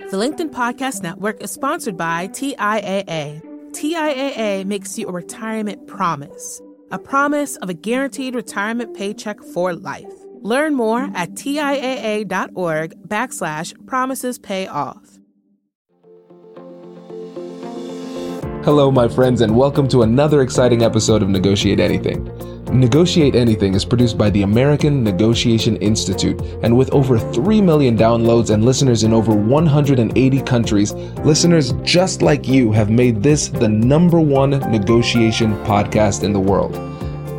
The LinkedIn Podcast Network is sponsored by TIAA. TIAA makes you a retirement promise, a promise of a guaranteed retirement paycheck for life. Learn more at TIAA.org backslash promises pay off. Hello, my friends, and welcome to another exciting episode of Negotiate Anything. Negotiate Anything is produced by the American Negotiation Institute, and with over 3 million downloads and listeners in over 180 countries, listeners just like you have made this the number one negotiation podcast in the world.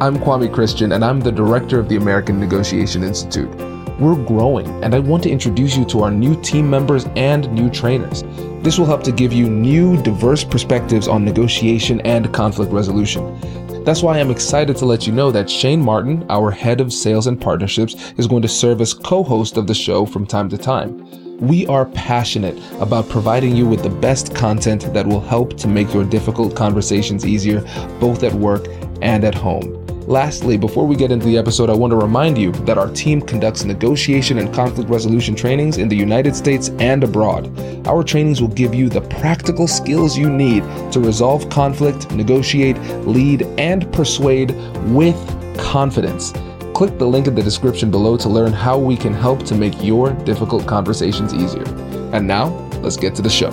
I'm Kwame Christian, and I'm the director of the American Negotiation Institute. We're growing, and I want to introduce you to our new team members and new trainers. This will help to give you new, diverse perspectives on negotiation and conflict resolution. That's why I'm excited to let you know that Shane Martin, our head of sales and partnerships, is going to serve as co host of the show from time to time. We are passionate about providing you with the best content that will help to make your difficult conversations easier, both at work and at home. Lastly, before we get into the episode, I want to remind you that our team conducts negotiation and conflict resolution trainings in the United States and abroad. Our trainings will give you the practical skills you need to resolve conflict, negotiate, lead, and persuade with confidence. Click the link in the description below to learn how we can help to make your difficult conversations easier. And now, let's get to the show.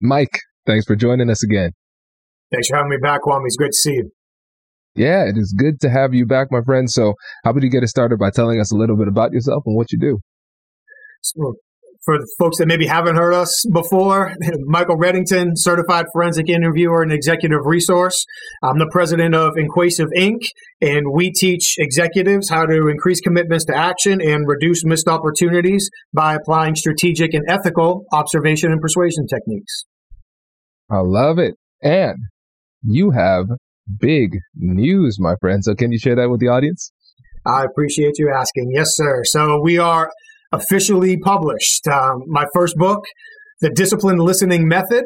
Mike, thanks for joining us again. Thanks for having me back, Kwame. It's great to see you. Yeah, it is good to have you back, my friend. So, how about you get us started by telling us a little bit about yourself and what you do? So, for the folks that maybe haven't heard us before, Michael Reddington, certified forensic interviewer and executive resource. I'm the president of Inquasive Inc., and we teach executives how to increase commitments to action and reduce missed opportunities by applying strategic and ethical observation and persuasion techniques. I love it. And you have big news, my friend. So, can you share that with the audience? I appreciate you asking. Yes, sir. So, we are officially published. Um, my first book, The Disciplined Listening Method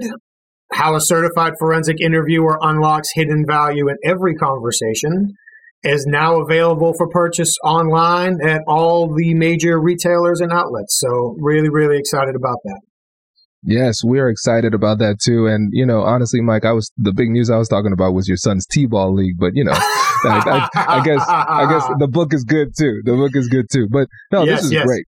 How a Certified Forensic Interviewer Unlocks Hidden Value in Every Conversation, is now available for purchase online at all the major retailers and outlets. So, really, really excited about that. Yes, we are excited about that too. And you know, honestly, Mike, I was the big news I was talking about was your son's t-ball league. But you know, I, I, I, guess I guess the book is good too. The book is good too. But no, yes, this is yes. great.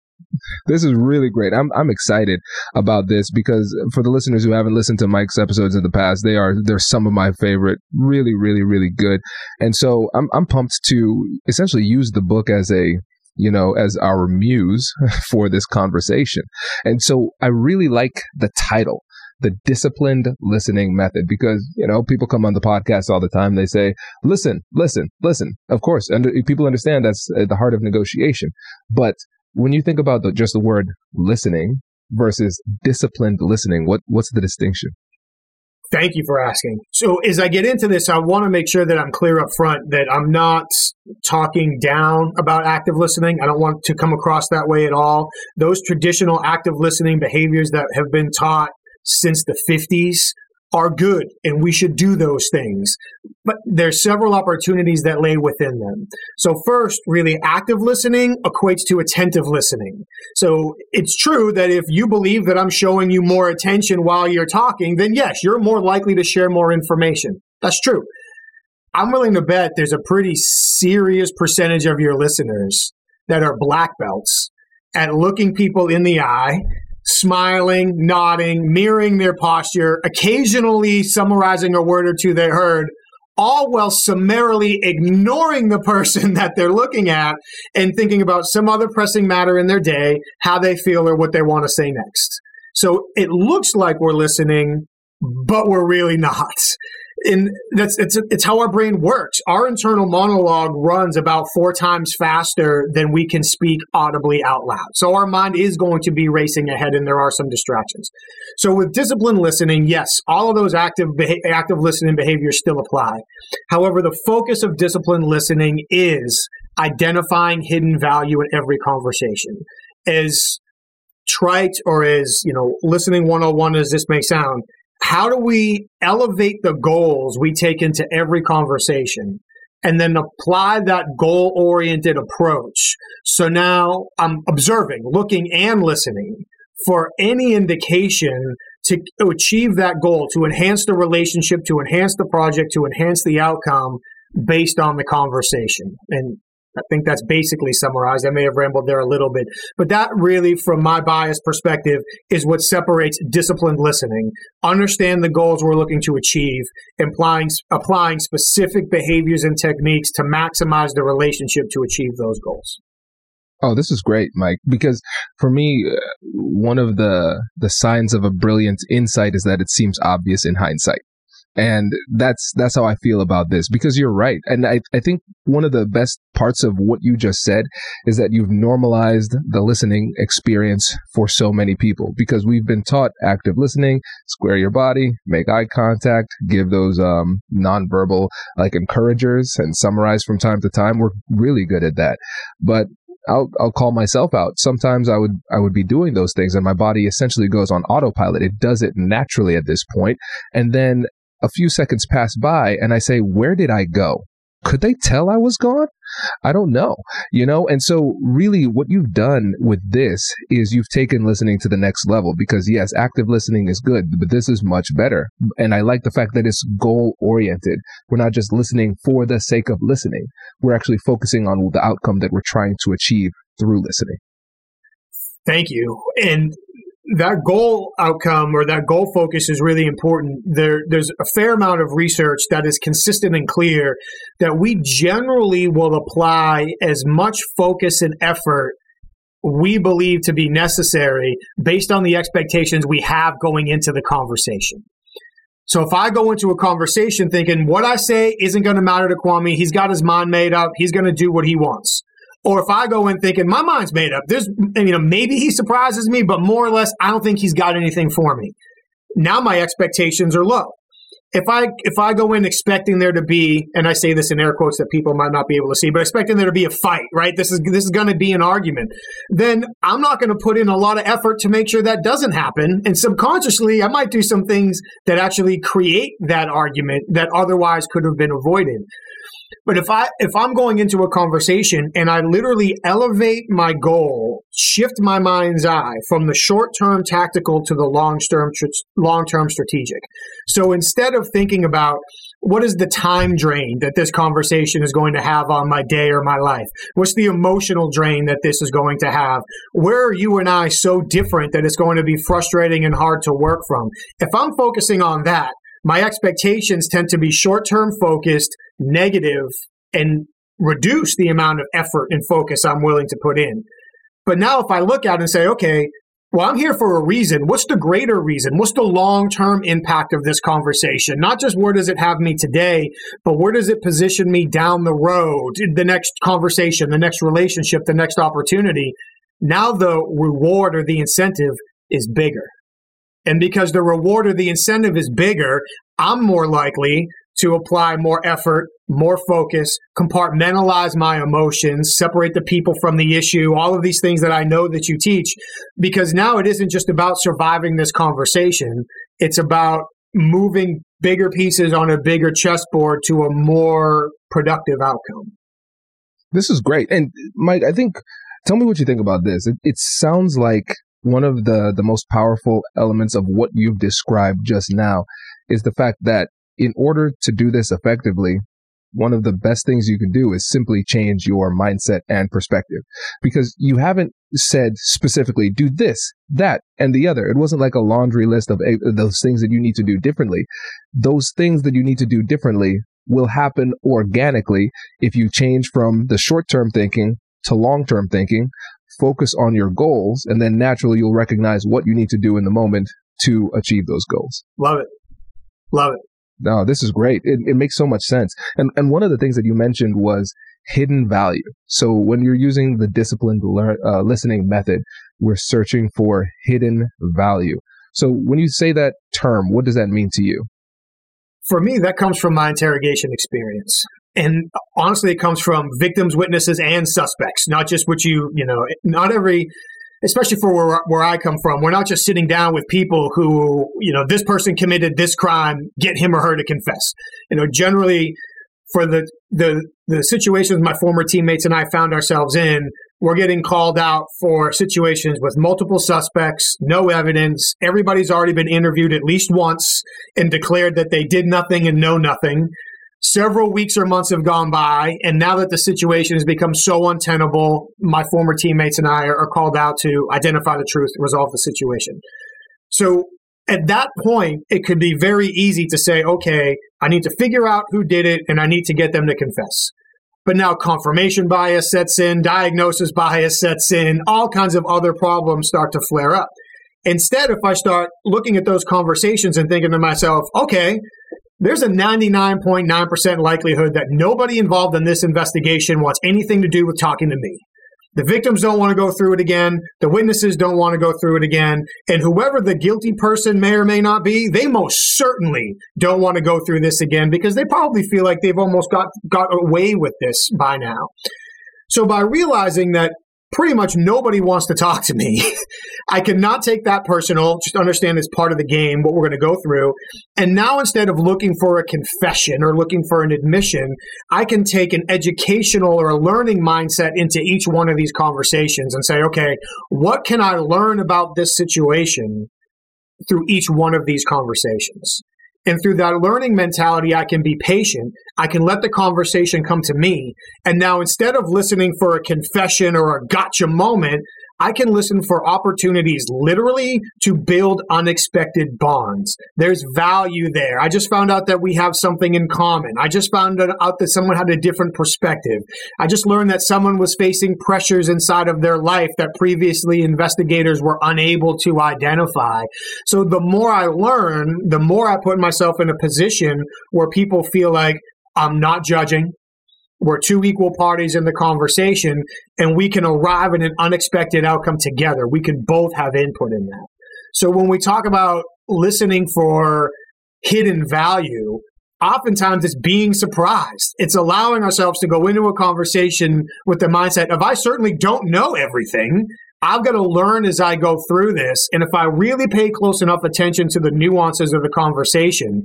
This is really great. I'm I'm excited about this because for the listeners who haven't listened to Mike's episodes in the past, they are they're some of my favorite. Really, really, really good. And so I'm I'm pumped to essentially use the book as a you know, as our muse for this conversation. And so I really like the title, the disciplined listening method, because, you know, people come on the podcast all the time. They say, listen, listen, listen. Of course, people understand that's at the heart of negotiation. But when you think about the, just the word listening versus disciplined listening, what, what's the distinction? Thank you for asking. So, as I get into this, I want to make sure that I'm clear up front that I'm not talking down about active listening. I don't want to come across that way at all. Those traditional active listening behaviors that have been taught since the 50s are good and we should do those things. But there's several opportunities that lay within them. So first, really active listening equates to attentive listening. So it's true that if you believe that I'm showing you more attention while you're talking, then yes, you're more likely to share more information. That's true. I'm willing to bet there's a pretty serious percentage of your listeners that are black belts at looking people in the eye smiling, nodding, mirroring their posture, occasionally summarizing a word or two they heard, all while summarily ignoring the person that they're looking at and thinking about some other pressing matter in their day, how they feel, or what they want to say next. So it looks like we're listening, but we're really not and that's it's it's how our brain works. Our internal monologue runs about four times faster than we can speak audibly out loud. So our mind is going to be racing ahead, and there are some distractions. So with disciplined listening, yes, all of those active beha- active listening behaviors still apply. However, the focus of disciplined listening is identifying hidden value in every conversation. As trite or as you know, listening 101 as this may sound, how do we elevate the goals we take into every conversation and then apply that goal oriented approach. So now I'm observing, looking, and listening for any indication to achieve that goal, to enhance the relationship, to enhance the project, to enhance the outcome based on the conversation. And I think that's basically summarized. I may have rambled there a little bit, but that really, from my bias perspective, is what separates disciplined listening. Understand the goals we're looking to achieve, applying, applying specific behaviors and techniques to maximize the relationship to achieve those goals. Oh, this is great, Mike. Because for me, uh, one of the the signs of a brilliant insight is that it seems obvious in hindsight. And that's, that's how I feel about this because you're right. And I, I think one of the best parts of what you just said is that you've normalized the listening experience for so many people because we've been taught active listening, square your body, make eye contact, give those, um, nonverbal like encouragers and summarize from time to time. We're really good at that. But I'll I'll call myself out. Sometimes I would I would be doing those things and my body essentially goes on autopilot. It does it naturally at this point. And then a few seconds pass by and I say, where did I go? Could they tell I was gone? I don't know, you know? And so really what you've done with this is you've taken listening to the next level because yes, active listening is good, but this is much better. And I like the fact that it's goal oriented. We're not just listening for the sake of listening. We're actually focusing on the outcome that we're trying to achieve through listening. Thank you. And that goal outcome or that goal focus is really important. There, there's a fair amount of research that is consistent and clear that we generally will apply as much focus and effort we believe to be necessary based on the expectations we have going into the conversation. So if I go into a conversation thinking what I say isn't going to matter to Kwame, he's got his mind made up, he's going to do what he wants. Or if I go in thinking my mind's made up, there's, you know, maybe he surprises me, but more or less, I don't think he's got anything for me. Now my expectations are low. If I if I go in expecting there to be, and I say this in air quotes that people might not be able to see, but expecting there to be a fight, right? This is this is going to be an argument. Then I'm not going to put in a lot of effort to make sure that doesn't happen, and subconsciously I might do some things that actually create that argument that otherwise could have been avoided. But if I if I'm going into a conversation and I literally elevate my goal, shift my mind's eye from the short term tactical to the long term long term strategic. So instead of thinking about what is the time drain that this conversation is going to have on my day or my life? What's the emotional drain that this is going to have? Where are you and I so different that it's going to be frustrating and hard to work from? If I'm focusing on that, my expectations tend to be short term focused, negative, and reduce the amount of effort and focus I'm willing to put in. But now, if I look it and say, okay, well, I'm here for a reason. What's the greater reason? What's the long term impact of this conversation? Not just where does it have me today, but where does it position me down the road, the next conversation, the next relationship, the next opportunity? Now the reward or the incentive is bigger. And because the reward or the incentive is bigger, I'm more likely to apply more effort, more focus, compartmentalize my emotions, separate the people from the issue, all of these things that I know that you teach. Because now it isn't just about surviving this conversation, it's about moving bigger pieces on a bigger chessboard to a more productive outcome. This is great. And Mike, I think, tell me what you think about this. It, it sounds like one of the, the most powerful elements of what you've described just now is the fact that in order to do this effectively, one of the best things you can do is simply change your mindset and perspective because you haven't said specifically do this, that, and the other. It wasn't like a laundry list of eh, those things that you need to do differently. Those things that you need to do differently will happen organically if you change from the short term thinking to long term thinking focus on your goals, and then naturally you'll recognize what you need to do in the moment to achieve those goals. Love it. Love it. No, this is great. It, it makes so much sense. And, and one of the things that you mentioned was hidden value. So when you're using the disciplined lear- uh, listening method, we're searching for hidden value. So when you say that term, what does that mean to you? For me, that comes from my interrogation experience and honestly, it comes from victims, witnesses, and suspects, not just what you, you know, not every, especially for where, where I come from, we're not just sitting down with people who, you know, this person committed this crime, get him or her to confess. You know, generally, for the the the situations my former teammates and I found ourselves in, we're getting called out for situations with multiple suspects, no evidence. Everybody's already been interviewed at least once and declared that they did nothing and know nothing. Several weeks or months have gone by, and now that the situation has become so untenable, my former teammates and I are called out to identify the truth, resolve the situation. So at that point, it could be very easy to say, okay, I need to figure out who did it and I need to get them to confess. But now confirmation bias sets in, diagnosis bias sets in, all kinds of other problems start to flare up. Instead, if I start looking at those conversations and thinking to myself, okay, there's a 99.9% likelihood that nobody involved in this investigation wants anything to do with talking to me. The victims don't want to go through it again. The witnesses don't want to go through it again. And whoever the guilty person may or may not be, they most certainly don't want to go through this again because they probably feel like they've almost got, got away with this by now. So by realizing that pretty much nobody wants to talk to me. I cannot take that personal, just understand it's part of the game, what we're going to go through. And now instead of looking for a confession or looking for an admission, I can take an educational or a learning mindset into each one of these conversations and say, okay, what can I learn about this situation through each one of these conversations? And through that learning mentality, I can be patient. I can let the conversation come to me. And now instead of listening for a confession or a gotcha moment, I can listen for opportunities literally to build unexpected bonds. There's value there. I just found out that we have something in common. I just found out that someone had a different perspective. I just learned that someone was facing pressures inside of their life that previously investigators were unable to identify. So the more I learn, the more I put myself in a position where people feel like I'm not judging. We're two equal parties in the conversation, and we can arrive at an unexpected outcome together. We can both have input in that. So when we talk about listening for hidden value, oftentimes it's being surprised. It's allowing ourselves to go into a conversation with the mindset of, I certainly don't know everything. I've got to learn as I go through this. And if I really pay close enough attention to the nuances of the conversation,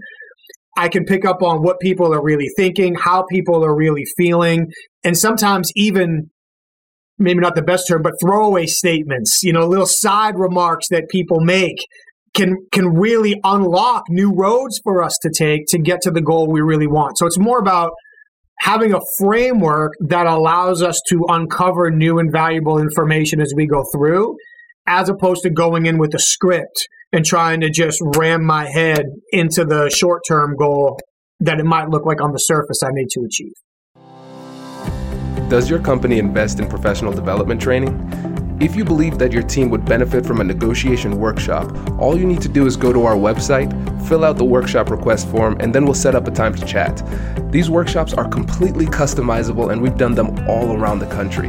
I can pick up on what people are really thinking, how people are really feeling, and sometimes even maybe not the best term, but throwaway statements, you know, little side remarks that people make can can really unlock new roads for us to take to get to the goal we really want. So it's more about having a framework that allows us to uncover new and valuable information as we go through as opposed to going in with a script and trying to just ram my head into the short term goal that it might look like on the surface I need to achieve. Does your company invest in professional development training? If you believe that your team would benefit from a negotiation workshop, all you need to do is go to our website, fill out the workshop request form, and then we'll set up a time to chat. These workshops are completely customizable and we've done them all around the country.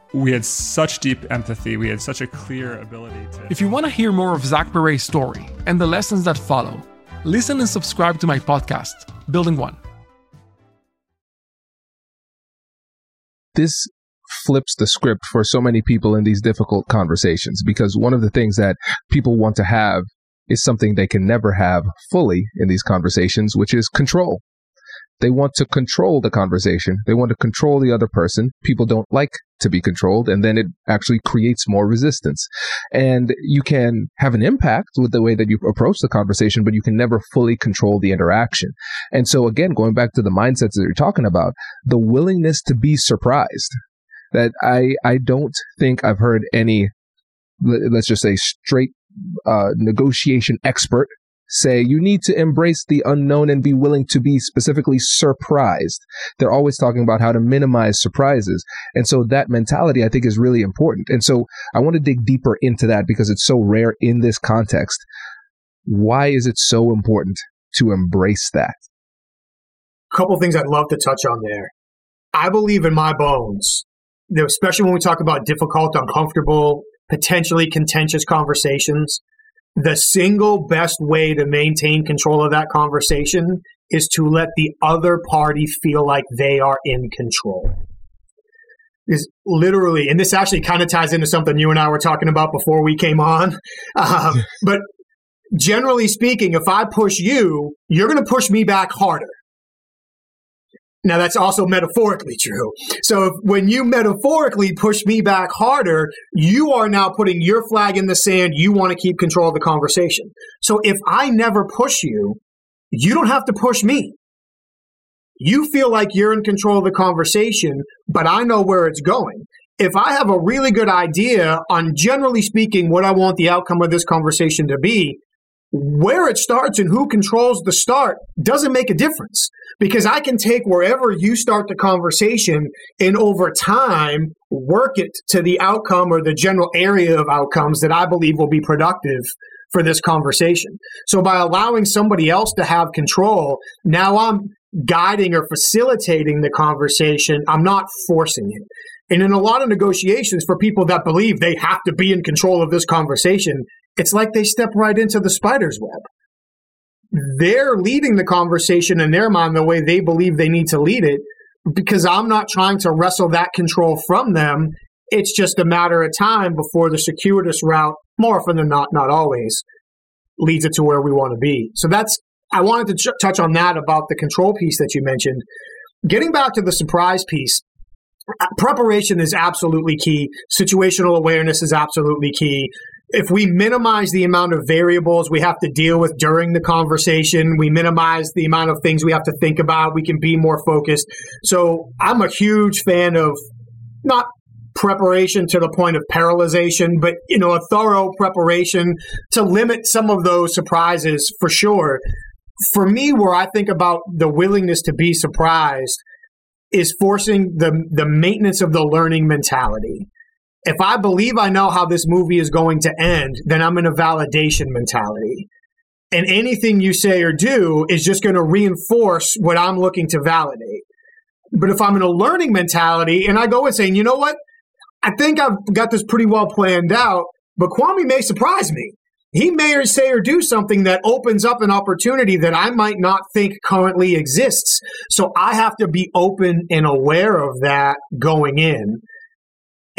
we had such deep empathy. We had such a clear ability to. If you want to hear more of Zach Perret's story and the lessons that follow, listen and subscribe to my podcast, Building One. This flips the script for so many people in these difficult conversations because one of the things that people want to have is something they can never have fully in these conversations, which is control. They want to control the conversation. They want to control the other person. People don't like to be controlled, and then it actually creates more resistance. And you can have an impact with the way that you approach the conversation, but you can never fully control the interaction. And so, again, going back to the mindsets that you're talking about, the willingness to be surprised. That I I don't think I've heard any, let's just say, straight uh, negotiation expert say you need to embrace the unknown and be willing to be specifically surprised. They're always talking about how to minimize surprises. And so that mentality I think is really important. And so I want to dig deeper into that because it's so rare in this context. Why is it so important to embrace that? A couple things I'd love to touch on there. I believe in my bones, especially when we talk about difficult, uncomfortable, potentially contentious conversations the single best way to maintain control of that conversation is to let the other party feel like they are in control. Is literally, and this actually kind of ties into something you and I were talking about before we came on. Um, but generally speaking, if I push you, you're going to push me back harder. Now that's also metaphorically true. So when you metaphorically push me back harder, you are now putting your flag in the sand. You want to keep control of the conversation. So if I never push you, you don't have to push me. You feel like you're in control of the conversation, but I know where it's going. If I have a really good idea on generally speaking what I want the outcome of this conversation to be, where it starts and who controls the start doesn't make a difference because I can take wherever you start the conversation and over time work it to the outcome or the general area of outcomes that I believe will be productive for this conversation. So by allowing somebody else to have control, now I'm guiding or facilitating the conversation. I'm not forcing it. And in a lot of negotiations for people that believe they have to be in control of this conversation, it's like they step right into the spider's web. They're leading the conversation in their mind the way they believe they need to lead it because I'm not trying to wrestle that control from them. It's just a matter of time before the circuitous route, more often than not, not always, leads it to where we want to be. So that's, I wanted to ch- touch on that about the control piece that you mentioned. Getting back to the surprise piece, preparation is absolutely key. Situational awareness is absolutely key if we minimize the amount of variables we have to deal with during the conversation, we minimize the amount of things we have to think about, we can be more focused. So I'm a huge fan of not preparation to the point of paralyzation, but you know, a thorough preparation to limit some of those surprises for sure. For me, where I think about the willingness to be surprised is forcing the the maintenance of the learning mentality if I believe I know how this movie is going to end, then I'm in a validation mentality. And anything you say or do is just going to reinforce what I'm looking to validate. But if I'm in a learning mentality and I go and saying, you know what? I think I've got this pretty well planned out, but Kwame may surprise me. He may or say or do something that opens up an opportunity that I might not think currently exists. So I have to be open and aware of that going in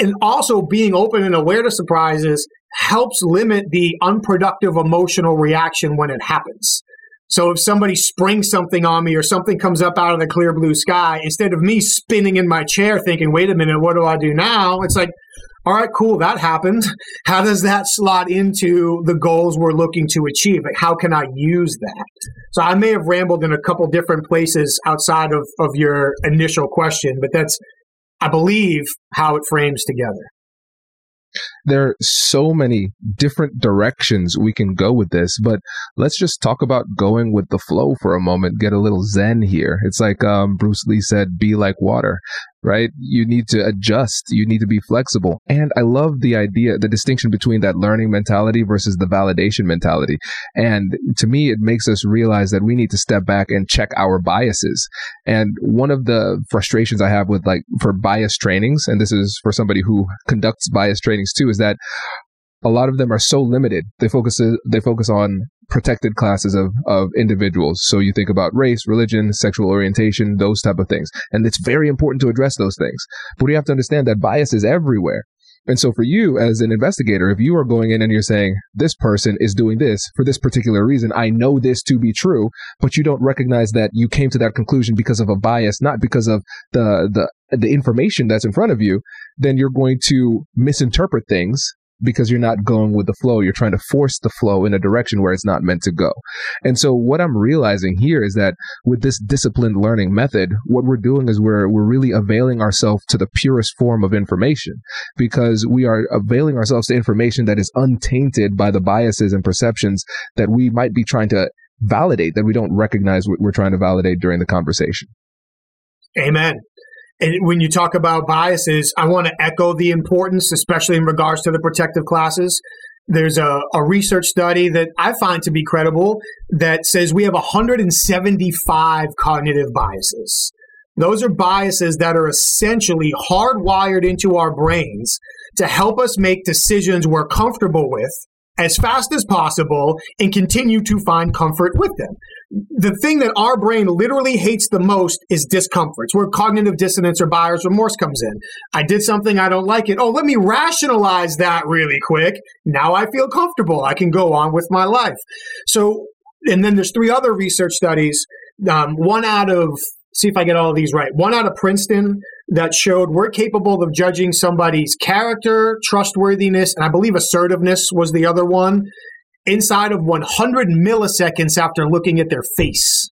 and also being open and aware to surprises helps limit the unproductive emotional reaction when it happens. So if somebody springs something on me or something comes up out of the clear blue sky, instead of me spinning in my chair thinking, wait a minute, what do I do now? It's like, all right, cool, that happened. How does that slot into the goals we're looking to achieve? Like, how can I use that? So I may have rambled in a couple different places outside of, of your initial question, but that's I believe, how it frames together. There are so many different directions we can go with this, but let's just talk about going with the flow for a moment, get a little zen here. It's like um, Bruce Lee said, be like water right? You need to adjust. You need to be flexible. And I love the idea, the distinction between that learning mentality versus the validation mentality. And to me, it makes us realize that we need to step back and check our biases. And one of the frustrations I have with like for bias trainings, and this is for somebody who conducts bias trainings too, is that a lot of them are so limited. They focus they focus on protected classes of of individuals. So you think about race, religion, sexual orientation, those type of things, and it's very important to address those things. But you have to understand that bias is everywhere. And so for you as an investigator, if you are going in and you're saying, this person is doing this for this particular reason, I know this to be true, but you don't recognize that you came to that conclusion because of a bias, not because of the, the, the information that's in front of you, then you're going to misinterpret things because you're not going with the flow. You're trying to force the flow in a direction where it's not meant to go. And so what I'm realizing here is that with this disciplined learning method, what we're doing is we're, we're really availing ourselves to the purest form of information because we are availing ourselves to information that is untainted by the biases and perceptions that we might be trying to validate that we don't recognize what we're trying to validate during the conversation. Amen. And when you talk about biases, I want to echo the importance, especially in regards to the protective classes. There's a, a research study that I find to be credible that says we have 175 cognitive biases. Those are biases that are essentially hardwired into our brains to help us make decisions we're comfortable with as fast as possible and continue to find comfort with them. The thing that our brain literally hates the most is discomfort. It's where cognitive dissonance or buyer's remorse comes in. I did something, I don't like it. Oh, let me rationalize that really quick. Now I feel comfortable. I can go on with my life. So, and then there's three other research studies. Um, one out of see if I get all of these right. One out of Princeton that showed we're capable of judging somebody's character, trustworthiness, and I believe assertiveness was the other one inside of 100 milliseconds after looking at their face.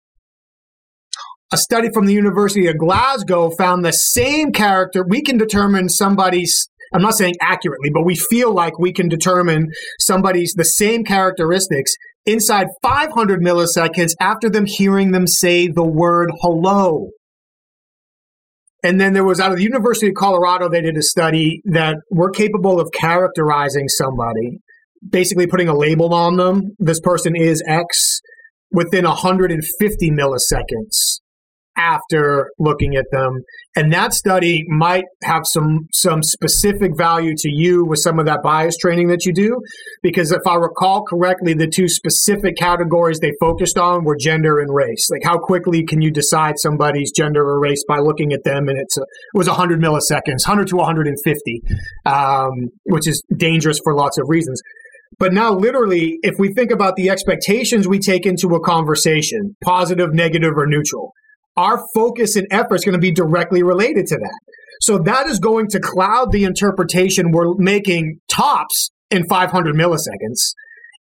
A study from the University of Glasgow found the same character. We can determine somebody's, I'm not saying accurately, but we feel like we can determine somebody's the same characteristics inside 500 milliseconds after them hearing them say the word hello. And then there was out of the University of Colorado, they did a study that we're capable of characterizing somebody, basically putting a label on them. This person is X within 150 milliseconds after looking at them. And that study might have some some specific value to you with some of that bias training that you do. Because if I recall correctly, the two specific categories they focused on were gender and race. Like how quickly can you decide somebody's gender or race by looking at them? And it's a, it was 100 milliseconds, 100 to 150, um, which is dangerous for lots of reasons. But now, literally, if we think about the expectations we take into a conversation, positive, negative, or neutral, our focus and effort is going to be directly related to that. So that is going to cloud the interpretation we're making tops in 500 milliseconds.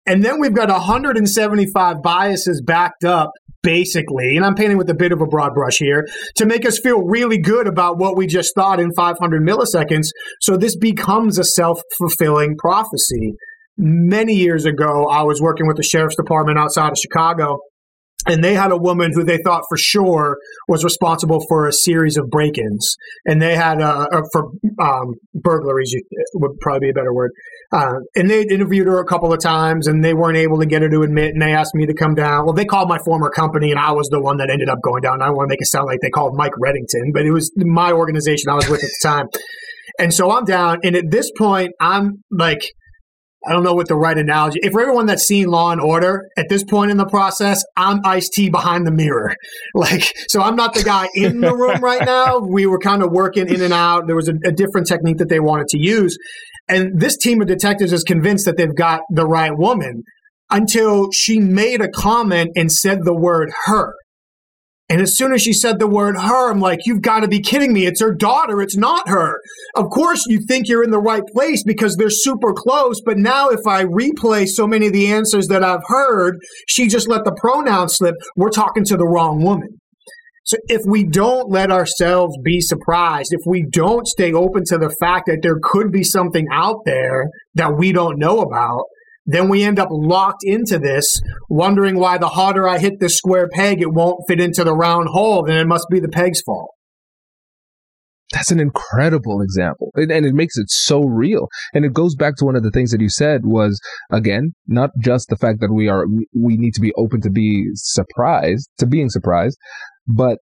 And then we've got 175 biases backed up, basically, and I'm painting with a bit of a broad brush here, to make us feel really good about what we just thought in 500 milliseconds. So this becomes a self fulfilling prophecy. Many years ago, I was working with the sheriff's department outside of Chicago and they had a woman who they thought for sure was responsible for a series of break-ins, and they had uh, uh for um, burglaries would probably be a better word. Uh, and they interviewed her a couple of times, and they weren't able to get her to admit. And they asked me to come down. Well, they called my former company, and I was the one that ended up going down. I want to make it sound like they called Mike Reddington, but it was my organization I was with at the time. And so I'm down, and at this point, I'm like I don't know what the right analogy. If for everyone that's seen Law and Order at this point in the process, I'm Ice T behind the mirror. Like, so I'm not the guy in the room right now. We were kind of working in and out. There was a, a different technique that they wanted to use, and this team of detectives is convinced that they've got the right woman until she made a comment and said the word her. And as soon as she said the word her, I'm like, you've got to be kidding me. It's her daughter. It's not her. Of course, you think you're in the right place because they're super close. But now, if I replay so many of the answers that I've heard, she just let the pronoun slip. We're talking to the wrong woman. So if we don't let ourselves be surprised, if we don't stay open to the fact that there could be something out there that we don't know about, then we end up locked into this, wondering why the harder I hit this square peg, it won't fit into the round hole. Then it must be the peg's fault. That's an incredible example. And, and, it makes it so real. And it goes back to one of the things that you said was, again, not just the fact that we are, we need to be open to be surprised, to being surprised, but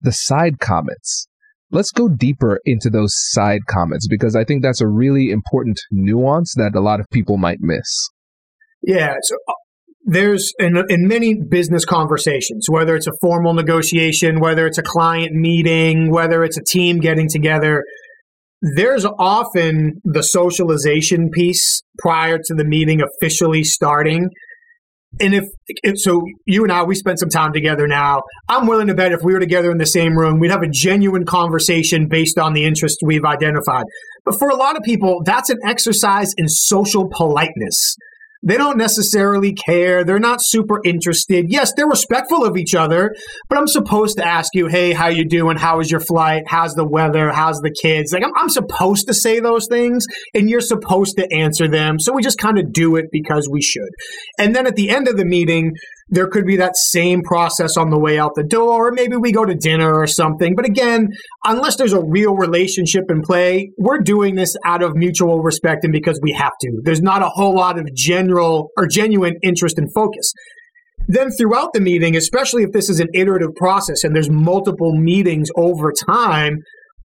the side comments. Let's go deeper into those side comments because I think that's a really important nuance that a lot of people might miss. Yeah. So uh, there's in, in many business conversations, whether it's a formal negotiation, whether it's a client meeting, whether it's a team getting together, there's often the socialization piece prior to the meeting officially starting. And if, if, so, you and I, we spent some time together now. I'm willing to bet if we were together in the same room, we'd have a genuine conversation based on the interest we've identified. But for a lot of people, that's an exercise in social politeness. They don't necessarily care. They're not super interested. Yes, they're respectful of each other, but I'm supposed to ask you, hey, how you doing? How was your flight? How's the weather? How's the kids? Like I'm, I'm supposed to say those things and you're supposed to answer them. So we just kind of do it because we should. And then at the end of the meeting, there could be that same process on the way out the door, or maybe we go to dinner or something. But again, unless there's a real relationship in play, we're doing this out of mutual respect and because we have to. There's not a whole lot of general or genuine interest and focus. Then throughout the meeting, especially if this is an iterative process and there's multiple meetings over time,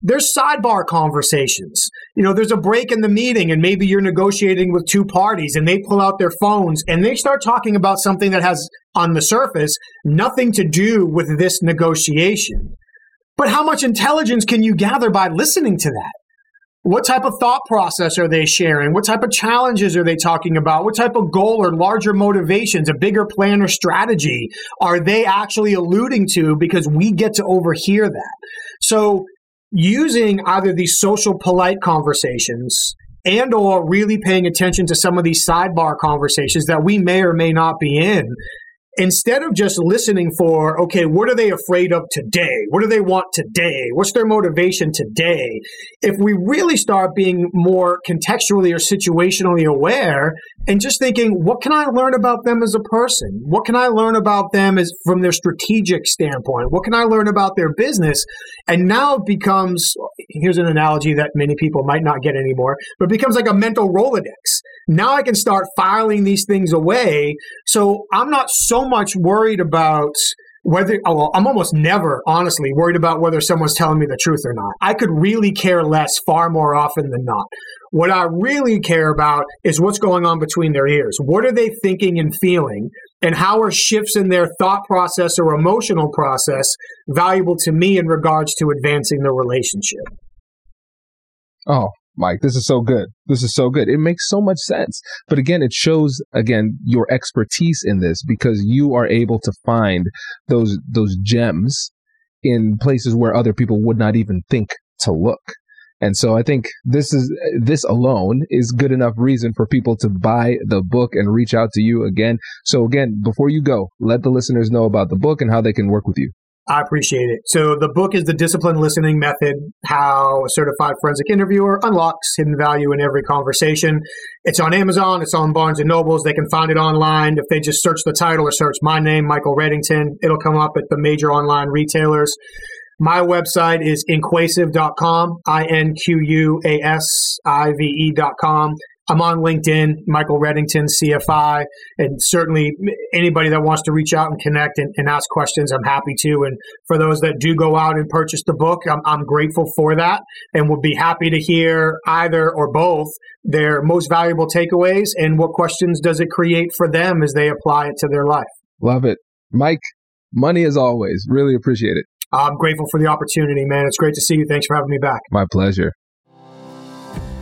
there's sidebar conversations. You know, there's a break in the meeting and maybe you're negotiating with two parties and they pull out their phones and they start talking about something that has on the surface nothing to do with this negotiation. But how much intelligence can you gather by listening to that? What type of thought process are they sharing? What type of challenges are they talking about? What type of goal or larger motivations, a bigger plan or strategy are they actually alluding to because we get to overhear that? So using either these social polite conversations and or really paying attention to some of these sidebar conversations that we may or may not be in instead of just listening for, okay, what are they afraid of today? What do they want today? What's their motivation today? If we really start being more contextually or situationally aware and just thinking, what can I learn about them as a person? What can I learn about them as from their strategic standpoint? What can I learn about their business? And now it becomes, here's an analogy that many people might not get anymore, but becomes like a mental Rolodex. Now I can start filing these things away. So I'm not so much worried about whether oh, well, I'm almost never honestly worried about whether someone's telling me the truth or not. I could really care less far more often than not. What I really care about is what's going on between their ears. What are they thinking and feeling? And how are shifts in their thought process or emotional process valuable to me in regards to advancing the relationship? Oh, Mike, this is so good. This is so good. It makes so much sense. But again, it shows again your expertise in this because you are able to find those those gems in places where other people would not even think to look. And so I think this is this alone is good enough reason for people to buy the book and reach out to you again. So again, before you go, let the listeners know about the book and how they can work with you. I appreciate it. So the book is the disciplined listening method, how a certified forensic interviewer unlocks hidden value in every conversation. It's on Amazon. It's on Barnes and Nobles. They can find it online. If they just search the title or search my name, Michael Reddington, it'll come up at the major online retailers. My website is inquasive.com, I-N-Q-U-A-S-I-V-E.com. I'm on LinkedIn, Michael Reddington, CFI, and certainly anybody that wants to reach out and connect and, and, ask questions, I'm happy to. And for those that do go out and purchase the book, I'm, I'm grateful for that and would be happy to hear either or both their most valuable takeaways and what questions does it create for them as they apply it to their life. Love it. Mike, money as always. Really appreciate it. I'm grateful for the opportunity, man. It's great to see you. Thanks for having me back. My pleasure.